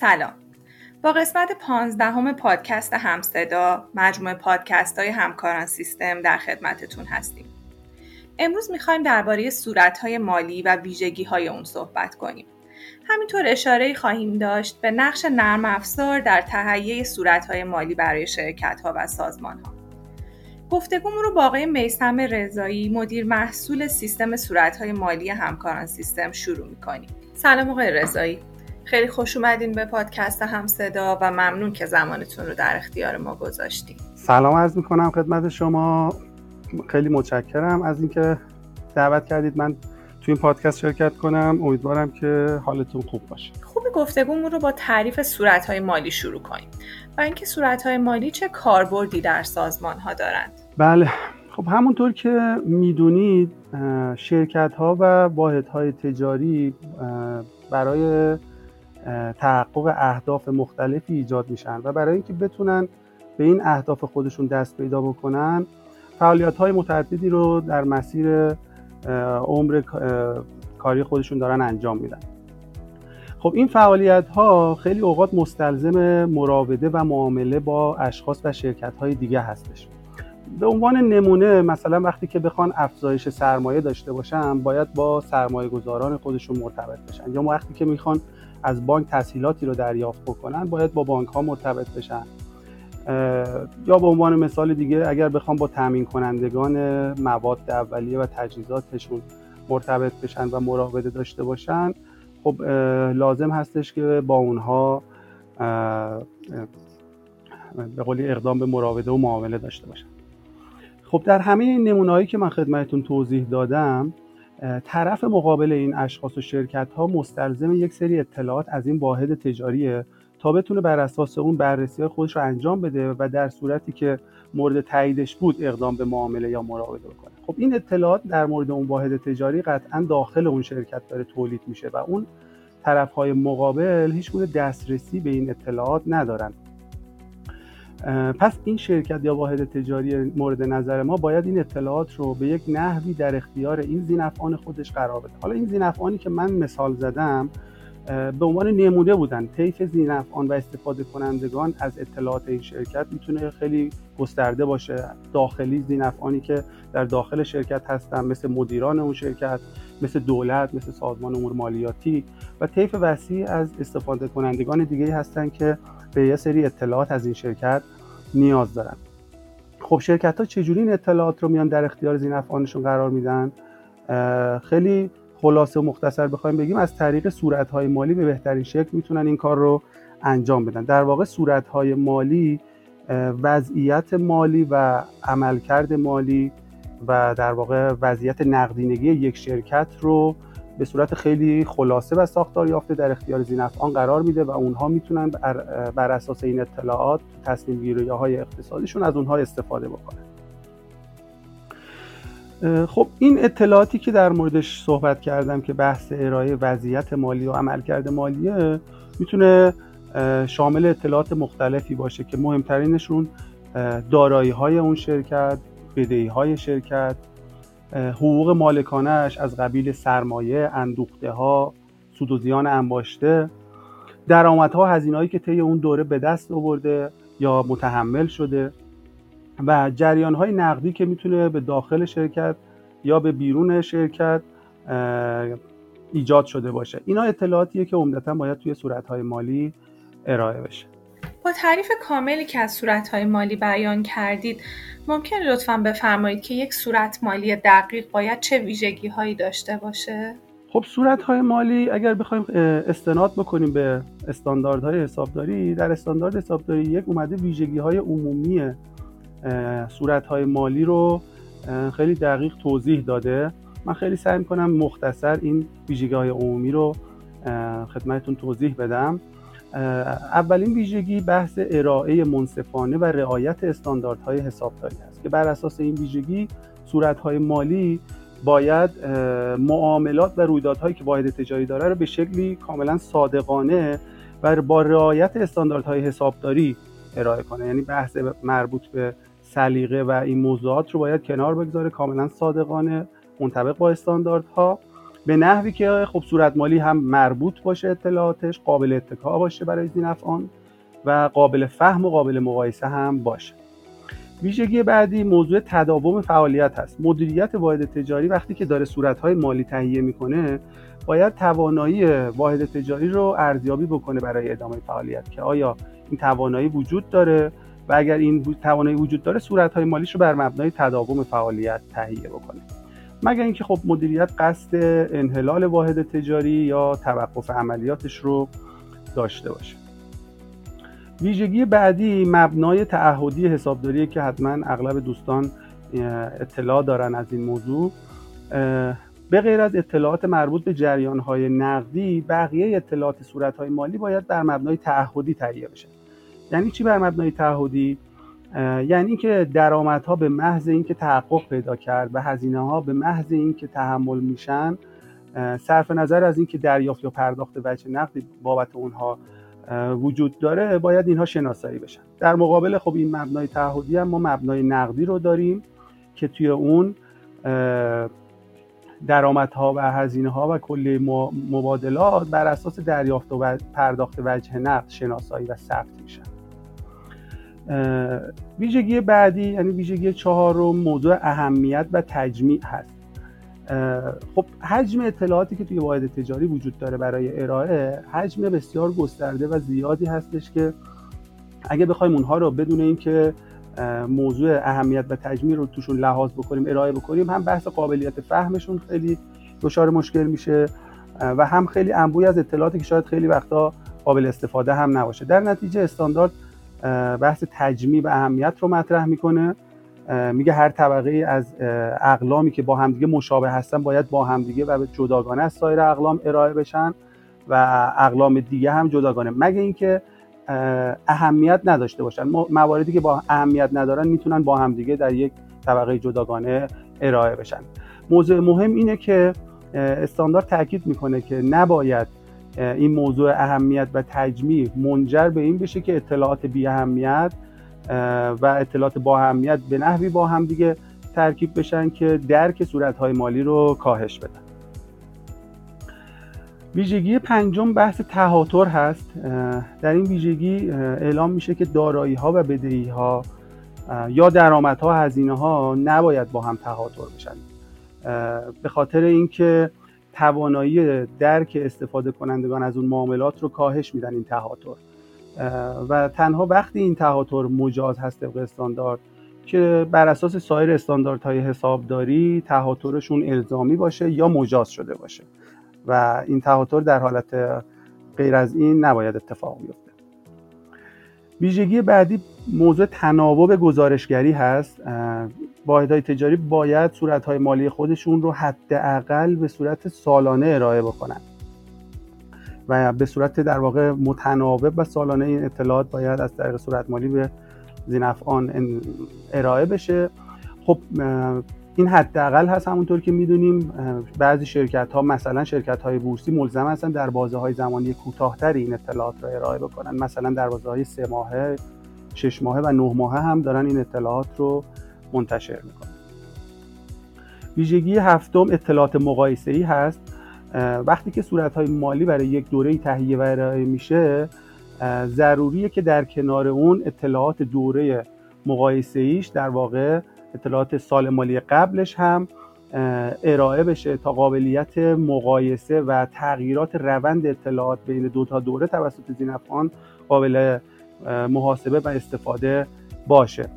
سلام. با قسمت پانزدهم پادکست همصدا مجموعه پادکست های همکاران سیستم در خدمتتون هستیم. امروز می‌خوایم درباره صورتهای مالی و ویژگی های اون صحبت کنیم. همینطور اشاره خواهیم داشت به نقش نرم افزار در تهیه صورتهای مالی برای شرکت ها و سازمان ها گفتگومون رو با آقای میسم رضایی مدیر محصول سیستم صورتهای مالی همکاران سیستم شروع می‌کنیم. سلام آقای رضایی. خیلی خوش اومدین به پادکست هم صدا و ممنون که زمانتون رو در اختیار ما گذاشتیم سلام عرض می‌کنم خدمت شما. خیلی متشکرم از اینکه دعوت کردید من تو این پادکست شرکت کنم. امیدوارم که حالتون خوب باشه. خوب گفتگومون رو با تعریف صورتهای مالی شروع کنیم و اینکه صورتهای مالی چه کاربردی در سازمان ها دارند. بله. خب همونطور که می‌دونید شرکت ها و واحد های تجاری برای تحقق اهداف مختلفی ایجاد میشن و برای اینکه بتونن به این اهداف خودشون دست پیدا بکنن فعالیت های متعددی رو در مسیر عمر کاری خودشون دارن انجام میدن. خب این فعالیت ها خیلی اوقات مستلزم مراوده و معامله با اشخاص و شرکت های دیگه هستش. به عنوان نمونه مثلا وقتی که بخوان افزایش سرمایه داشته باشن باید با سرمایه گذاران خودشون مرتبط بشن. یا وقتی که می‌خوان از بانک تسهیلاتی رو دریافت بکنن باید با بانک ها مرتبط بشن. یا به عنوان مثال دیگه اگر بخوام با تامین کنندگان مواد اولیه و تجهیزاتشون مرتبط بشن و مراوده داشته باشن خب لازم هستش که با اونها به قولی اقدام به مراوده و معامله داشته باشن. خب در همه این نمونه‌هایی که من خدمتتون توضیح دادم طرف مقابل این اشخاص و شرکت ها مستلزم یک سری اطلاعات از این واحد تجاریه تا بتونه بر اساس اون بررسی خودش رو انجام بده و در صورتی که مورد تاییدش بود اقدام به معامله یا مراوده بکنه. خب این اطلاعات در مورد اون واحد تجاری قطعا داخل اون شرکت داره تولید میشه و اون طرف های مقابل هیچ دسترسی به این اطلاعات ندارن. پس این شرکت یا واحد تجاری مورد نظر ما باید این اطلاعات رو به یک نحوی در اختیار این زینفعان خودش قرار بده. حالا این زینفعانی که من مثال زدم به عنوان نموده بودن طیف زینفعان و استفاده کنندگان از اطلاعات این شرکت می‌تونه خیلی گسترده باشه. داخلی زینفعانی که در داخل شرکت هستن مثل مدیران اون شرکت مثل دولت مثل سازمان امور مالیاتی و طیف وسیع از استفاده کنندگان دیگه هستن که به یه سری اطلاعات از این شرکت نیاز دارن. خب شرکت ها چجوری این اطلاعات رو میان در اختیار زینفعانشون قرار میدن؟ خیلی خلاصه و مختصر بخوایم بگیم از طریق صورت های مالی به بهترین شکل می‌تونن این کار رو انجام بدن. در واقع صورت های مالی وضعیت مالی و عملکرد مالی و در واقع وضعیت نقدینگی یک شرکت رو به صورت خیلی خلاصه و ساختار یافته در اختیار زینفعان قرار میده و اونها می‌تونن بر, اساس این اطلاعات تصمیم گیری های اقتصادیشون از اونها استفاده بکنن. خب این اطلاعاتی که در موردش صحبت کردم که بحث ارائه وضعیت مالی و عملکرد مالیه می‌تونه شامل اطلاعات مختلفی باشه که مهمترینشون دارایی های اون شرکت بدهی های شرکت حقوق مالکانش از قبیل سرمایه اندوخته ها سود و زیان انباشته درآمدها هزینه‌هایی که طی اون دوره به دست آورده یا متحمل شده و جریان های نقدی که می‌تونه به داخل شرکت یا به بیرون شرکت ایجاد شده باشه. اینا اطلاعاتیه که عمدتا باید توی صورت های مالی ارائه بشه. با تعریف کاملی که از صورتهای مالی بیان کردید ممکن لطفا بفرمایید که یک صورت مالی دقیق باید چه ویژگی هایی داشته باشه؟ خب صورت های مالی اگر بخوایم استناد بکنیم به استانداردهای حسابداری در استاندارد حسابداری یک اومده ویژگی های عمومی صورت های مالی رو خیلی دقیق توضیح داده من خیلی سعی می‌کنم مختصر این ویژگی های عمومی رو خدمتتون توضیح بدم اولین ویژگی بحث ارائه منصفانه و رعایت استانداردهای حسابداری است که بر اساس این ویژگی صورتهای مالی باید معاملات و رویدادهایی که واحد تجاری داره رو به شکلی کاملا صادقانه و با رعایت استانداردهای حسابداری ارائه کنه. یعنی بحث مربوط به سلیقه و این موضوعات رو باید کنار بگذاره کاملا صادقانه منطبق با استانداردها. به نحوی که خب صورت مالی هم مربوط باشه اطلاعاتش قابل اتکا باشه برای زینفعان و قابل فهم و قابل مقایسه هم باشه. ویژگی بعدی موضوع تداوم فعالیت هست. مدیریت واحد تجاری وقتی که داره صورتهای مالی تهیه می‌کنه باید توانایی واحد تجاری رو ارزیابی بکنه برای ادامه فعالیت که آیا این توانایی وجود داره و اگر این توانایی وجود داره صورتهای مالیش رو بر مبنای تداوم فعالیت تهیه بکنه. مگر اینکه خب مدیریت قصد انحلال واحد تجاری یا توقف عملیاتش رو داشته باشه. ویژگی بعدی مبنای تعهدی حسابداری که حتما اغلب دوستان اطلاع دارن از این موضوع. به غیر از اطلاعات مربوط به جریان های نقدی بقیه اطلاعات صورت های مالی باید بر مبنای تعهدی تهیه بشه. یعنی چی بر مبنای تعهدی؟ یعنی که درآمدها به محض اینکه تحقق پیدا کرد و هزینه ها به محض اینکه تحمل میشن صرف نظر از اینکه دریافت یا پرداخت وجه نقدی بابت اونها وجود داره باید اینها شناسایی بشن. در مقابل خب این مبنای تعهدی هم ما مبنای نقدی رو داریم که توی اون درآمدها و هزینه ها و کلی مبادلات بر اساس دریافت و پرداخت وجه نقد شناسایی و ثبت میشن. ویژگی بعدی یعنی ویژگی چهارم موضوع اهمیت و تجمیع هست. خب حجم اطلاعاتی که توی واحد تجاری وجود داره برای ارائه حجم بسیار گسترده و زیادی هستش که اگه بخوایم اونها رو بدون اینکه موضوع اهمیت و تجمیع رو توشون لحاظ بکنیم ارائه بکنیم هم بحث قابلیت فهمشون خیلی دچار مشکل میشه و هم خیلی انبوی از اطلاعاتی که شاید خیلی وقتا قابل استفاده هم نباشه. در نتیجه استاندارد بحث تجمیع و اهمیت رو مطرح می‌کنه. میگه هر طبقه از اقلامی که با همدیگه مشابه هستن باید با همدیگه و جداگانه از سایر اقلام ارائه بشن و اقلام دیگه هم جداگانه. مگه اینکه اهمیت نداشته باشن. مواردی که با اهمیت ندارن می‌تونن با همدیگه در یک طبقه جداگانه ارائه بشن. موضوع مهم اینه که استاندارد تاکید می‌کنه که نباید این موضوع اهمیت و تجمیع منجر به این بشه که اطلاعات بی اهمیت و اطلاعات با اهمیت به نحوی با هم دیگه ترکیب بشن که درک صورتهای مالی رو کاهش بدن. ویژگی پنجم بحث تهاتر هست. در این ویژگی اعلام میشه که دارایی ها و بدهی ها یا درآمدها هزینه ها نباید با هم تهاتر بشن. به خاطر اینکه توانایی درک استفاده کنندگان از اون معاملات رو کاهش میدن این تهاتر. و تنها وقتی این تهاتر مجاز هست طبق استاندارد که بر اساس سایر استانداردهای حسابداری تهاترشون الزامی باشه یا مجاز شده باشه. و این تهاتر در حالت غیر از این نباید اتفاق بیفته. ویژگی بعدی موضوع تناوب گزارشگری هست واحدهای تجاری باید صورتهای مالی خودشون رو حداقل به صورت سالانه ارائه بکنن. و به صورت در واقع متناوب و سالانه این اطلاعات باید از طریق صورت مالی به زینفعان ارائه بشه. خب این حداقل هست همونطور که می‌دونیم. بعضی شرکت ها مثلا شرکت های بورسی ملزم هستن در بازه های زمانی کوتاهتر این اطلاعات را ارائه بکنن. مثلا در بازه های سه ماهه شش ماهه و نه ماهه هم دارن این اطلاعات رو منتشر می‌کنن. ویژگی هفتم اطلاعات مقایسه ای هست وقتی که صورت های مالی برای یک دوره تهیه و ارائه میشه ضروریه که در کنار اون اطلاعات دوره مقایسه ایش در واقع اطلاعات سال مالی قبلش هم ارائه بشه تا قابلیت مقایسه و تغییرات روند اطلاعات بین دو تا دوره توسط زینفعان قابل محاسبه و استفاده باشه.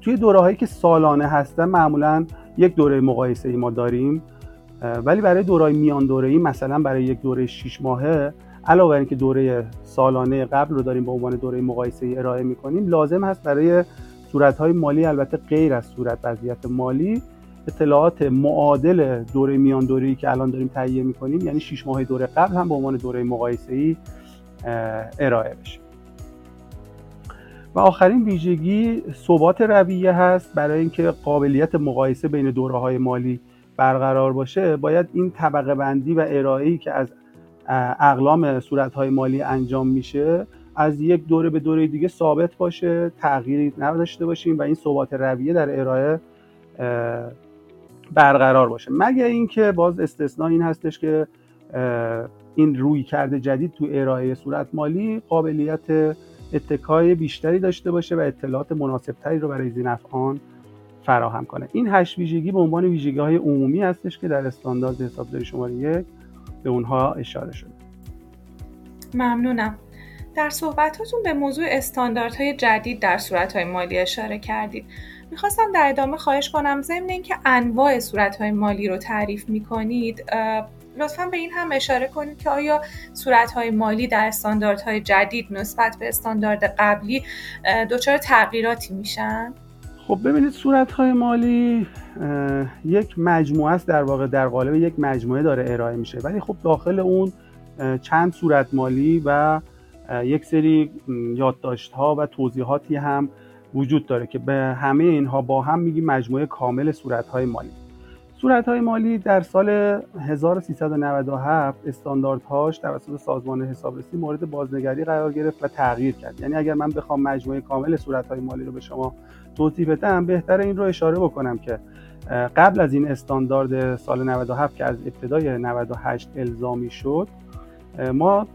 توی دوره هایی که سالانه هستن معمولا یک دوره مقایسه ای ما داریم. ولی برای دورای میان دوره ای مثلا برای یک دوره 6 ماهه علاوه بر اینکه دوره سالانه قبل رو داریم به عنوان دوره مقایسه ای ارائه می‌کنیم لازم هست برای صورتهای مالی البته غیر از صورت وضعیت مالی اطلاعات معادل دوره میان دوره ای که الان داریم تهیه می‌کنیم یعنی 6 ماه دوره قبل هم به عنوان دوره مقایسه ای ارائه بشه. و آخرین ویژگی ثبات رویه هست برای اینکه قابلیت مقایسه بین دوره های مالی برقرار باشه. باید این طبقه بندی و ارائه‌ای که از اقلام صورتهای مالی انجام میشه از یک دوره به دوره دیگه ثابت باشه تغییری نداشته باشیم و این ثبات رویه در ارائه برقرار باشه. مگه اینکه باز استثنا این هستش که این روی کرده جدید تو ارائه صورت مالی قابلیت اتکای بیشتری داشته باشه و اطلاعات مناسبتری رو برای زین افعان فراهم کنه. این هشت ویژگی به عنوان ویژگی های عمومی هستش که در استاندارد حسابداری شماره یک به اونها اشاره شده. ممنونم. در صحبتاتون به موضوع استانداردهای جدید در صورتهای مالی اشاره کردید. می‌خواستم در ادامه خواهش کنم ضمن اینکه انواع صورتهای مالی رو تعریف می‌کنید لطفا به این هم اشاره کنید که آیا صورتهای مالی در استانداردهای جدید نسبت به استاندارد قبلی دچار تغییراتی میشن؟ خب ببینید صورت های مالی یک مجموعه است در واقع در قالب یک مجموعه داره ارائه میشه ولی خب داخل اون چند صورت مالی و یک سری یادداشت ها و توضیحاتی هم وجود داره که به همه اینها با هم میگیم مجموعه کامل صورت های مالی صورت های مالی در سال 1397 استانداردهاش توسط سازمان حسابرسی مورد بازنگری قرار گرفت و تغییر کرد. یعنی اگر من بخوام مجموعه کامل صورت های مالی رو به شما توضیح بدم بهتر این رو اشاره بکنم که قبل از این استاندارد سال 97 که از ابتدای 98 الزامی شد ما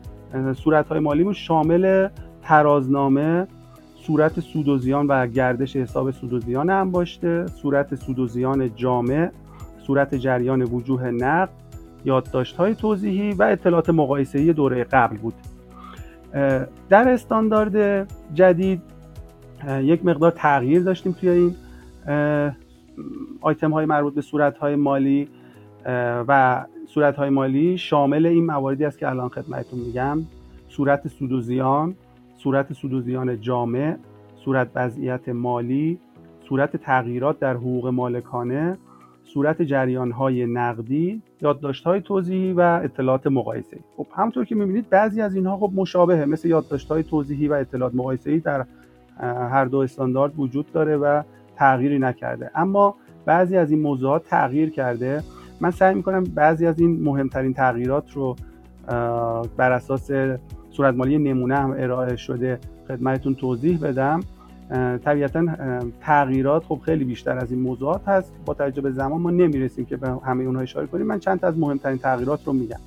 صورت های مالیمون شامل ترازنامه صورت سود و زیان و گردش حساب سود و زیان هم باشته صورت سود و زیان جامع صورت جریان وجوه نقد یادداشت های توضیحی و اطلاعات مقایسه‌ای دوره قبل بود. در استاندارد جدید یک مقدار تغییر داشتیم توی این آیتم های مربوط به صورت های مالی و صورت های مالی شامل این مواردی است که الان خدمتتون میگم. صورت سود و زیان صورت سود و زیان جامع صورت وضعیت مالی صورت تغییرات در حقوق مالکانه صورت جریان های نقدی یادداشت های توضیحی و اطلاعات مقایسه خب همطور که می‌بینید بعضی از اینها خب مشابهه مثل یادداشت های توضیحی و اطلاعات مقایسه در هر دو استاندارد وجود داره و تغییری نکرده. اما بعضی از این موضوعات تغییر کرده. من سعی می‌کنم بعضی از این مهمترین تغییرات رو بر اساس صورت مالی نمونه هم ارائه شده خدمتتون توضیح بدم. طبیعتا تغییرات خب خیلی بیشتر از این موضوعات هست. با توجه به زمان ما نمی‌رسیم که به همه اونها اشاره کنیم. من چند تا از مهمترین تغییرات رو میگم.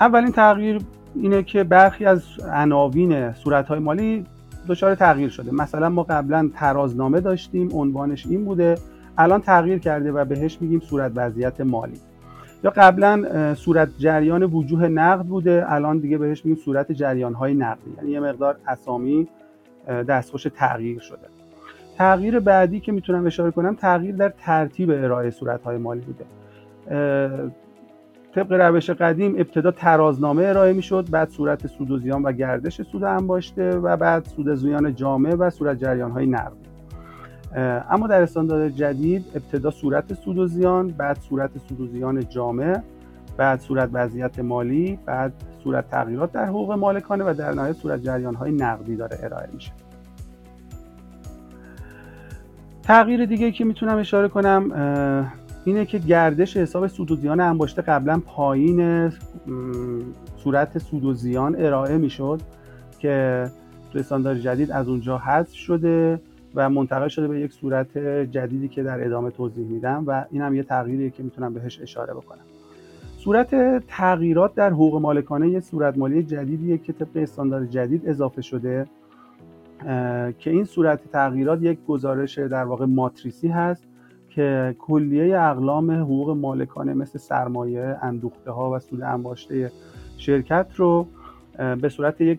اولین تغییر اینه که برخی از عناوین صورتهای مالی دچار تغییر شده. مثلا ما قبلا ترازنامه داشتیم عنوانش این بوده. الان تغییر کرده و بهش میگیم صورت وضعیت مالی. یا قبلا صورت جریان وجوه نقد بوده. الان دیگه بهش میگیم صورت جریان های نقدی. یعنی یه مقدار اسامی دستخوش تغییر شده. تغییر بعدی که می‌تونم اشاره کنم تغییر در ترتیب ارائه صورت های مالی بوده. طبق روش قدیم ابتدا ترازنامه ارائه می‌شد بعد صورت سود و زیان و گردش سود انباشته و بعد سود زیان جامعه و صورت جریان های نقدی. اما در استاندارد جدید ابتدا صورت سود و زیان بعد صورت سود و زیان جامع بعد صورت وضعیت مالی بعد صورت تغییرات در حقوق مالکانه و در نهایت صورت جریان های نقدی داره ارائه میشه. تغییر دیگه که می‌تونم اشاره کنم اینه که گردش حساب سود و زیان انباشته قبلا پایین صورت سود و زیان ارائه می‌شد که تو استاندارد جدید از اونجا حذف شده. و منتقل شده به یک صورت جدیدی که در ادامه توضیح میدم و این هم یه تغییریه که می‌تونم بهش اشاره بکنم. صورت تغییرات در حقوق مالکانه یه صورت مالی جدیدیه که طبق استاندارد جدید اضافه شده که این صورت تغییرات یک گزارش در واقع ماتریسی هست که کلیه اقلام حقوق مالکانه مثل سرمایه، اندوخته ها و سود انباشته شرکت رو به صورت یک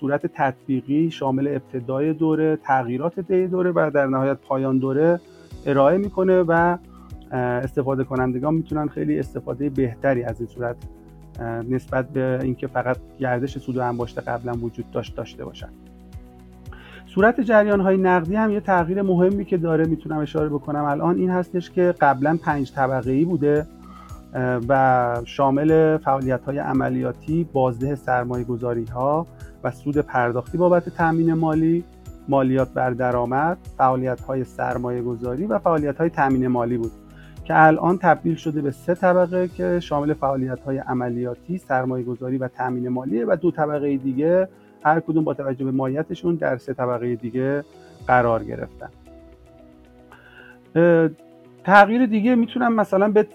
صورت تطبیقی شامل ابتدای دوره تغییرات دی دوره و در نهایت پایان دوره ارائه می‌کنه و استفاده کنندگان می‌تونن خیلی استفاده بهتری از این صورت نسبت به اینکه فقط گردش سود و انباشته قبلا وجود داشت داشته باشن. صورت جریان های نقدی هم یه تغییر مهمی که داره می‌تونم اشاره بکنم. الان این هستش که قبلا پنج طبقه ای بوده. و شامل فعالیت های عملیاتی بازده سرمایه گذاری ها و سود پرداختی بابت تامین مالی مالیات بر درآمد فعالیت های سرمایه گذاری و فعالیت های تامین مالی بود که الان تبدیل شده به سه طبقه که شامل فعالیت های عملیاتی سرمایه گذاری و تامین مالیه و دو طبقه دیگه هر کدوم با توجه به مایتشون در سه طبقه دیگه قرار گرفتن. تغییر دیگه می‌تونم مثلا به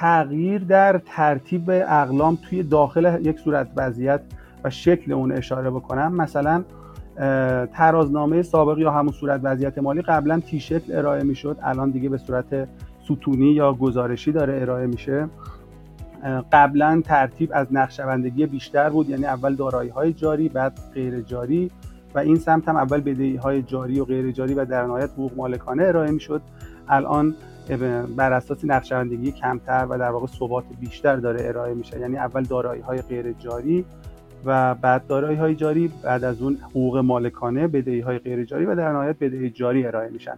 تغییر در ترتیب اقلام توی داخل یک صورت وضعیت و شکل اون اشاره بکنم. مثلا ترازنامه سابق یا همون صورت وضعیت مالی قبلا تی شکل ارائه می‌شد. الان دیگه به صورت ستونی یا گزارشی داره ارائه میشه. قبلا ترتیب از نقشبندگی بیشتر بود یعنی اول دارایی های جاری بعد غیر جاری و این سمت هم اول بدهی های جاری و غیر جاری و در نهایت حقوق مالکانه ارائه می‌شد. الان بر اساس نقشبندگی کمتر و در واقع ثبات بیشتر داره ارائه میشه. یعنی اول دارایی های غیر جاری و بعد دارایی های جاری بعد از اون حقوق مالکانه بدهی های غیر جاری و در نهایت بدهی جاری ارائه میشن.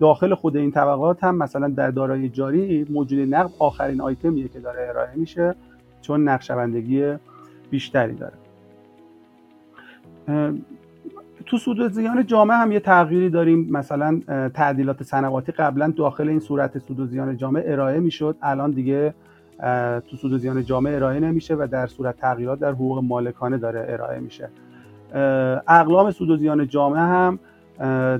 داخل خود این طبقات هم مثلا در دارایی جاری موجود نقد آخرین آیتمیه که داره ارائه میشه چون نقشبندگی بیشتری داره. تو سود و زیان جامعه هم یه تغییری داریم. مثلا تعدیلات سنواتی قبلا داخل این صورت سود و زیان جامعه ارائه می‌شد. الان دیگه تو سود و زیان جامعه ارائه نمیشه و در صورت تغییرات در حقوق مالکانه داره ارائه میشه. اقلام سود و زیان جامعه هم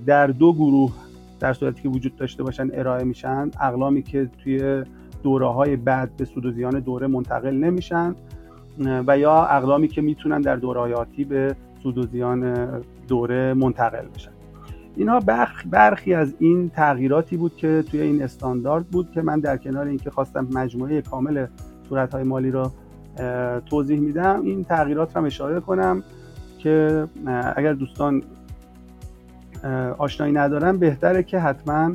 در دو گروه در صورتی که وجود داشته باشن ارائه میشن. اقلامی که توی دوره های بعد به سود و زیان دوره منتقل نمیشن و یا اقلامی که می‌تونن در دوره آتی به سود و زیان دوره منتقل بشن اینها برخی از این تغییراتی بود که توی این استاندارد بود که من در کنار اینکه خواستم مجموعه کامل صورت مالی را توضیح میدم این تغییرات را اشاره کنم که اگر دوستان آشنایی ندارن بهتره که حتما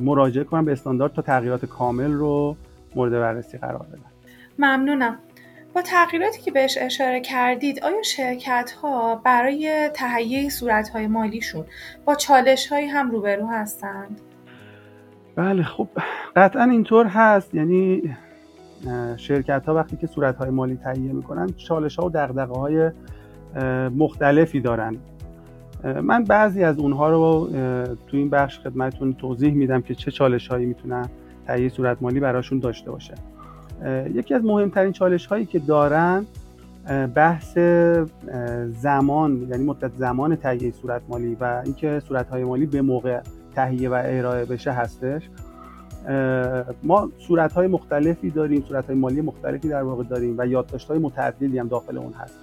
مراجعه کنم به استاندارد تا تغییرات کامل رو مورد بررسی قرار بدن. ممنونم. با تغییراتی که بهش اشاره کردید آیا شرکت ها برای تهیه صورت های مالیشون با چالش هایی هم روبرو هستند؟ بله خب قطعا اینطور هست. یعنی شرکت ها وقتی که صورت های مالی تهیه می‌کنن چالش ها و دقدقه های مختلفی دارن. من بعضی از اونها رو تو این بخش خدمتتون توضیح میدم که چه چالش هایی می‌تونن تهیه صورت مالی براشون داشته باشه. یکی از مهمترین چالش هایی که دارن بحث زمان یعنی مدت زمان تهیه صورت مالی و اینکه صورت های مالی به موقع تهیه و ارائه بشه هستش. ما صورت های مختلفی داریم صورت های مالی مختلفی در واقع داریم و یادداشت های متعددی هم داخل اون هست.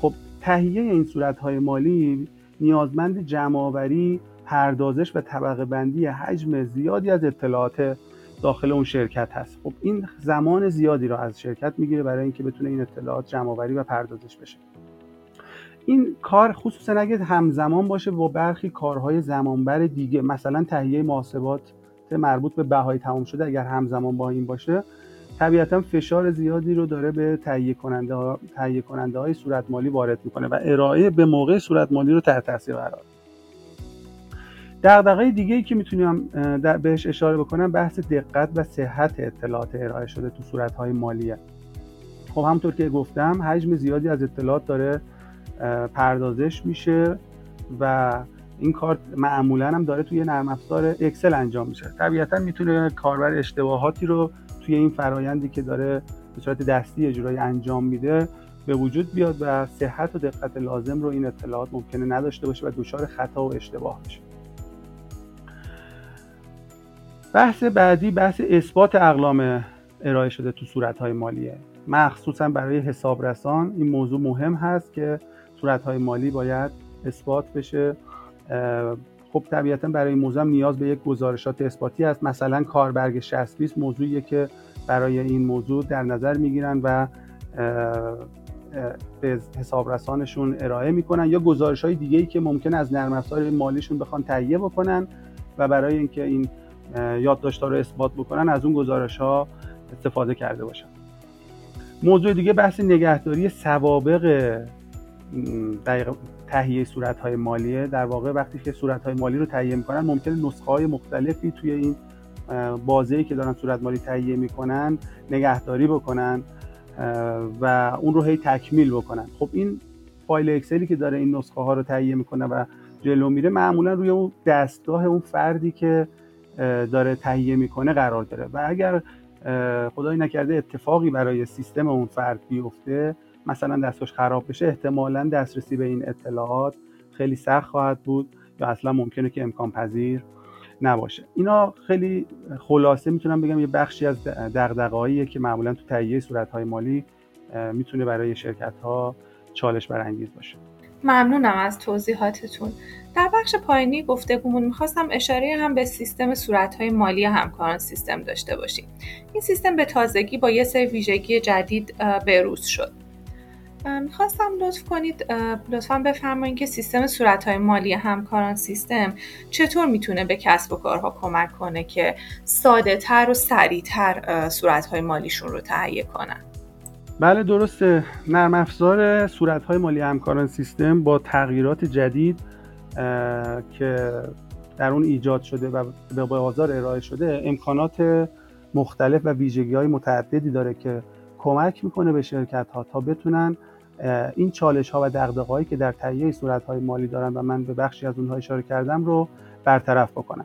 خب تهیه این صورت های مالی نیازمند جمعآوری پردازش و طبقه بندی حجم زیادی از اطلاعات داخل اون شرکت هست. خب این زمان زیادی را از شرکت می‌گیره برای اینکه بتونه این اطلاعات جمع و پردازش بشه. این کار خصوصا اگه همزمان باشه با برخی کارهای زمانبر دیگه مثلا تهیه محاسبات مربوط به بهای تمام شده اگر همزمان با این باشه طبیعتا فشار زیادی رو داره به تهیه کننده, ها، تهیه کننده های صورت مالی وارد می‌کنه و ارائه به موقع صورت مالی رو تحت تاثیر قرار دغدغه دیگه ای که می‌تونم بهش اشاره بکنم بحث دقت و صحت اطلاعات ارائه شده تو صورت های مالیه. خب همونطور که گفتم حجم زیادی از اطلاعات داره پردازش میشه و این کار معمولا هم داره توی نرم افزار اکسل انجام میشه. طبیعتا می‌تونه کاربر اشتباهاتی رو توی این فرایندی که داره به صورت دستی اجرای انجام میده به وجود بیاد و صحت و دقت لازم رو این اطلاعات ممکنه نداشته باشه و دچار خطا و اشتباه بشه. بحث بعدی بحث اثبات اقلام ارائه شده تو صورتهای مالیه. مخصوصا برای حسابرسان این موضوع مهم هست که صورتهای مالی باید اثبات بشه. خب طبیعتا برای این موضوع نیاز به یک گزارشات اثباتی هست. مثلا کاربرگ 60 موضوعیه که برای این موضوع در نظر می‌گیرن و به حسابرسانشون ارائه می‌کنن یا گزارش های دیگه ای که ممکن از نرم افزار مالیشون بخوان تهیه بکنن و برای اینکه این یادداشت‌ها رو اثبات بکنن از اون گزارش ها استفاده کرده باشن. موضوع دیگه بحث نگهداری سوابق تهیه صورت های مالیه. در واقع وقتی که صورت های مالی رو تهیه می‌کنن ممکنه نسخه های مختلفی توی این بازه که دارن صورت مالی تهیه می‌کنن نگهداری بکنن و اون رو هی تکمیل بکنن. خب این فایل اکسلی که داره این نسخه ها رو تهیه می‌کنه و جلو میره معمولا روی اون دستگاه اون فردی که داره تهیه می‌کنه قرار داره. و اگر خدایی نکرده اتفاقی برای سیستم اون فرد بیفته مثلا دستش خراب بشه احتمالا دسترسی به این اطلاعات خیلی سخت خواهد بود یا اصلا ممکنه که امکان پذیر نباشه. اینا خیلی خلاصه می‌تونم بگم یه بخشی از دغدغه‌ایه که معمولا تو تهیه صورتهای مالی می‌تونه برای شرکت ها چالش برانگیز باشه. ممنونم از توضیحاتتون. در بخش پایینی گفتگومون می‌خواستم اشاره هم به سیستم صورتهای مالی همکاران سیستم داشته باشیم. این سیستم به تازگی با یه سری ویژگی جدید بروز شد. می‌خواستم لطف کنید لطفا بفرمایید که سیستم صورتهای مالی همکاران سیستم چطور می‌تونه به کسب و کارها کمک کنه که ساده تر و سریعتر صورتهای مالیشون رو تهیه کنن؟ بله درسته. نرم افزار صورتهای مالی همکاران سیستم با تغییرات جدید که در اون ایجاد شده و به بازار ارائه شده امکانات مختلف و ویژگی های متعددی داره که کمک می‌کنه به شرکت ها تا بتونن این چالش ها و دقدقه هایی که در تهیه صورت های مالی دارن و من به بخشی از اونها اشاره کردم رو برطرف بکنن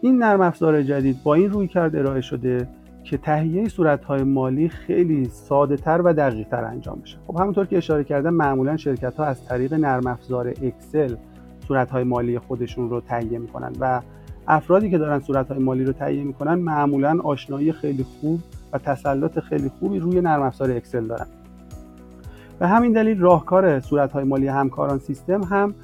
این نرم افزار جدید با این روی کرد ارائه شده که تهیه صورت های مالی خیلی ساده تر و دقیق تر انجام بشه. خب همونطور که اشاره کردم معمولا شرکت ها از طریق نرم افزار اکسل صورت های مالی خودشون رو تهیه می‌کنن و افرادی که دارن صورت های مالی رو تهیه می‌کنن معمولا آشنایی خیلی خوب و تسلط خیلی خوبی روی نرم افزار اکسل دارن. به همین دلیل راهکار صورت های مالی همکاران سیستم هم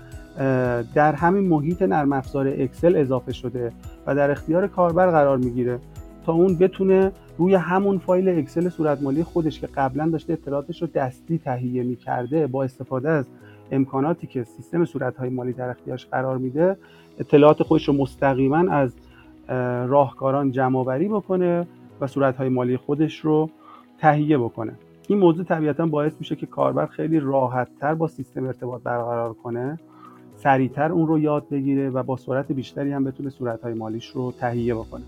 در همین محیط نرم افزار اکسل اضافه شده و در اختیار کاربر قرار می‌گیره. تا اون بتونه روی همون فایل اکسل صورت مالی خودش که قبلا داشته اطلاعاتش رو دستی تهیه می‌کرده با استفاده از امکاناتی که سیستم صورت های مالی در اختیارش قرار میده اطلاعات خودش رو مستقیما از راهکاران جمع آوری بکنه و صورت های مالی خودش رو تهیه بکنه. این موضوع طبیعتا باعث میشه که کاربر خیلی راحت تر با سیستم ارتباط برقرار کنه سریعتر اون رو یاد بگیره و با سرعت بیشتری هم بتونه صورت های مالیش رو تهیه بکنه.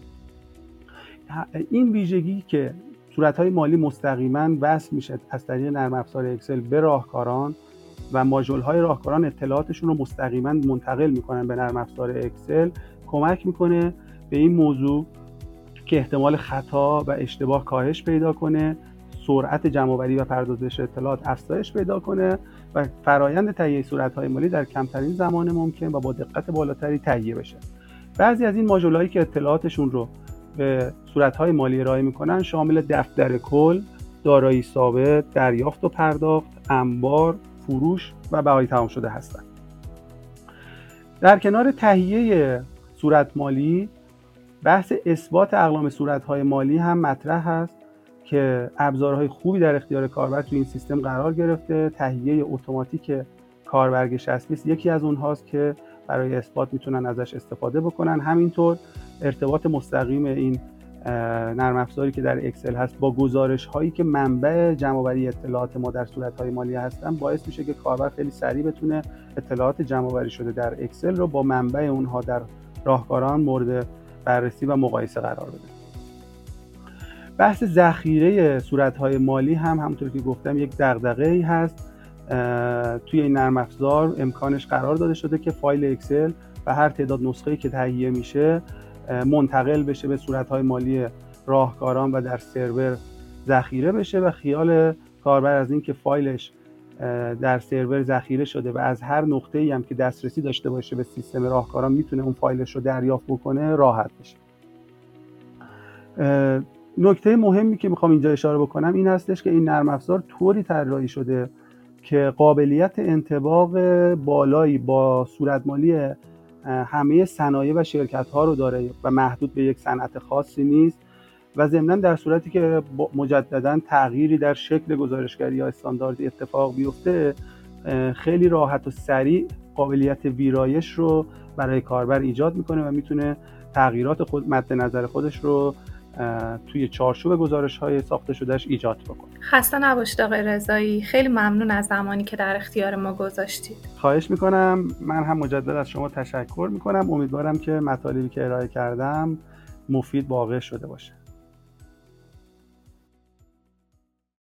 این ویژگی که صورت های مالی مستقیما وصل میشه از طریق نرم افزار اکسل به راهکاران و ماژول های راهکاران اطلاعاتشون رو مستقیما منتقل می‌کنن به نرم افزار اکسل کمک می‌کنه به این موضوع که احتمال خطا و اشتباه کاهش پیدا کنه سرعت جمعآوری و پردازش اطلاعات افزایش پیدا کنه و فرایند تهیه های مالی در کمترین زمان ممکن و با دقت بالاتری تهیه بشه. بعضی از این ماژول‌هایی که اطلاعاتشون رو به صورتهای مالی ارائه می‌کنن شامل دفتر کل دارایی ثابت دریافت و پرداخت انبار فروش و بهای تمام شده هستند در کنار تهیه صورت مالی بحث اثبات اقلام صورتهای مالی هم مطرح هست که ابزارهای خوبی در اختیار کاربر تو این سیستم قرار گرفته. تهیه اتوماتیک کاربرگ 60 یکی از اونهاست که برای اثبات می‌تونن ازش استفاده بکنن. همینطور ارتباط مستقیم این نرم افزاری که در اکسل هست با گزارش هایی که منبع جمع اطلاعات ما در صورت های مالی هستن باعث میشه که کاربر خیلی سریع بتونه اطلاعات جمع شده در اکسل رو با منبع اونها در راهکاران مورد بررسی و مقایسه قرار بده. بحث ذخیره صورت های مالی هم همونطور که گفتم یک دغدغه ای هست. توی این نرم افزار امکانش قرار داده شده که فایل اکسل و هر تعداد نسخه که تهیه میشه منتقل بشه به صورتهای مالی راهکاران و در سرور ذخیره بشه و خیال کاربر از اینکه فایلش در سرور ذخیره شده و از هر نقطه ای هم که دسترسی داشته باشه به سیستم راهکاران می‌تونه اون فایلش رو دریافت بکنه راحت بشه. نکته مهمی که می‌خوام اینجا اشاره بکنم این هستش که این نرم افزار طوری طراحی شده که قابلیت انتباق بالایی با صورت مالی همه صنایع و شرکت ها رو داره و محدود به یک صنعت خاصی نیست و ضمنا در صورتی که مجددا تغییری در شکل گزارشگری یا استانداردی اتفاق بیفته خیلی راحت و سریع قابلیت ویرایش رو برای کاربر ایجاد می‌کنه و می‌تونه تغییرات خود مد نظر خودش رو توی چارچوب گزارش های ساخته شدهش ایجاد بکنه خسته نباشید آقای رضایی. خیلی ممنون از زمانی که در اختیار ما گذاشتید. خواهش می‌کنم. من هم مجدد از شما تشکر می‌کنم. امیدوارم که مطالبی که ارائه کردم مفید واقع شده باشه.